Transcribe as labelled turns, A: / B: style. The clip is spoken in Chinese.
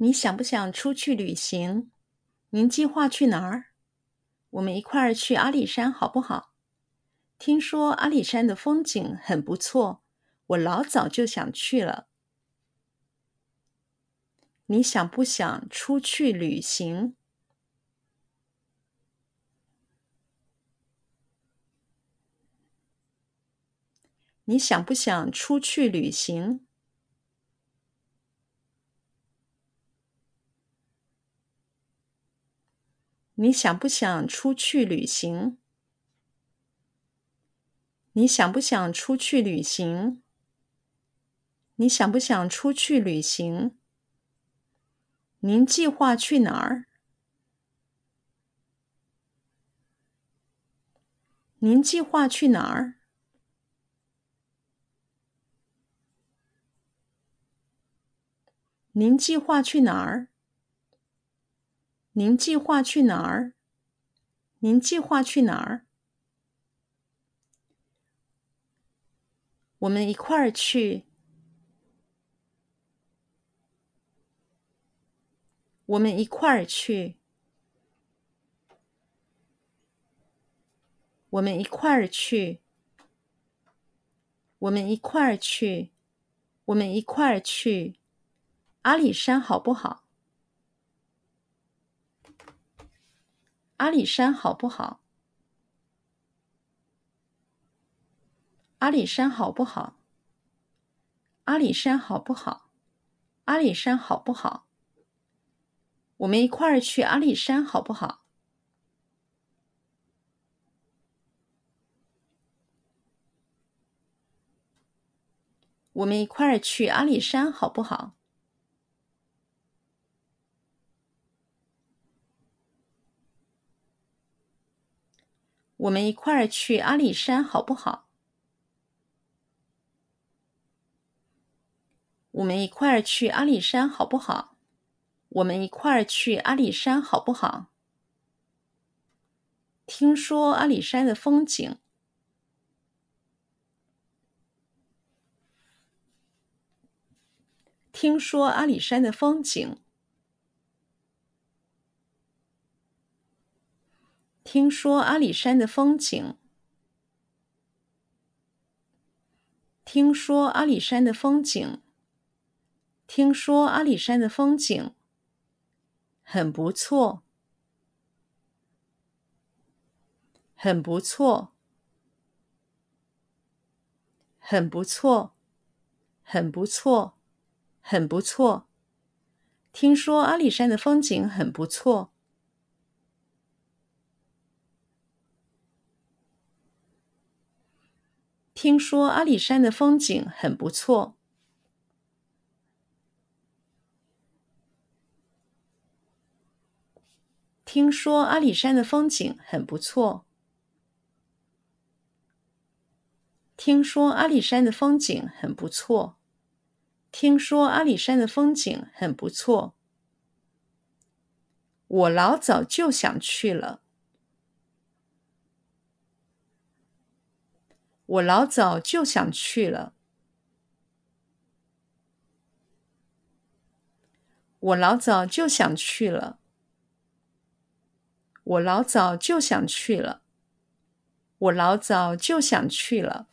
A: 你想不想出去旅行？您计划去哪儿？我们一块儿去阿里山好不好？听说阿里山的风景很不错，我老早就想去了。你想不想出去旅行？你想不想出去旅行？你想不想出去旅行？你想不想出去旅行？你想不想出去旅行？您计划去哪儿？您计划去哪儿？您计划去哪儿？您计划去哪儿？您计划去哪儿？我们一块儿去。我们一块儿去。我们一块儿去。我们一块儿去。我们一块儿去。阿里山好不好？阿里山好不好？阿里山好不好？阿里山好不好？阿里山好不好？我们一块儿去阿里山好不好？我们一块儿去阿里山好不好？我们一块儿去阿里山好不好？我们一块儿去阿里山好不好？我们一块儿去阿里山好不好？听说阿里山的风景。听说阿里山的风景。听说阿里山的风景。听说阿里山的风景。听说阿里山的风景很不错，很不错，很不错，很不错，很不错。听说阿里山的风景很不错。听说阿里山的风景很不错。听说阿里山的风景很不错。听说阿里山的风景很不错。听说阿里山的风景很不错。我老早就想去了。我老早就想去了。我老早就想去了。我老早就想去了。我老早就想去了。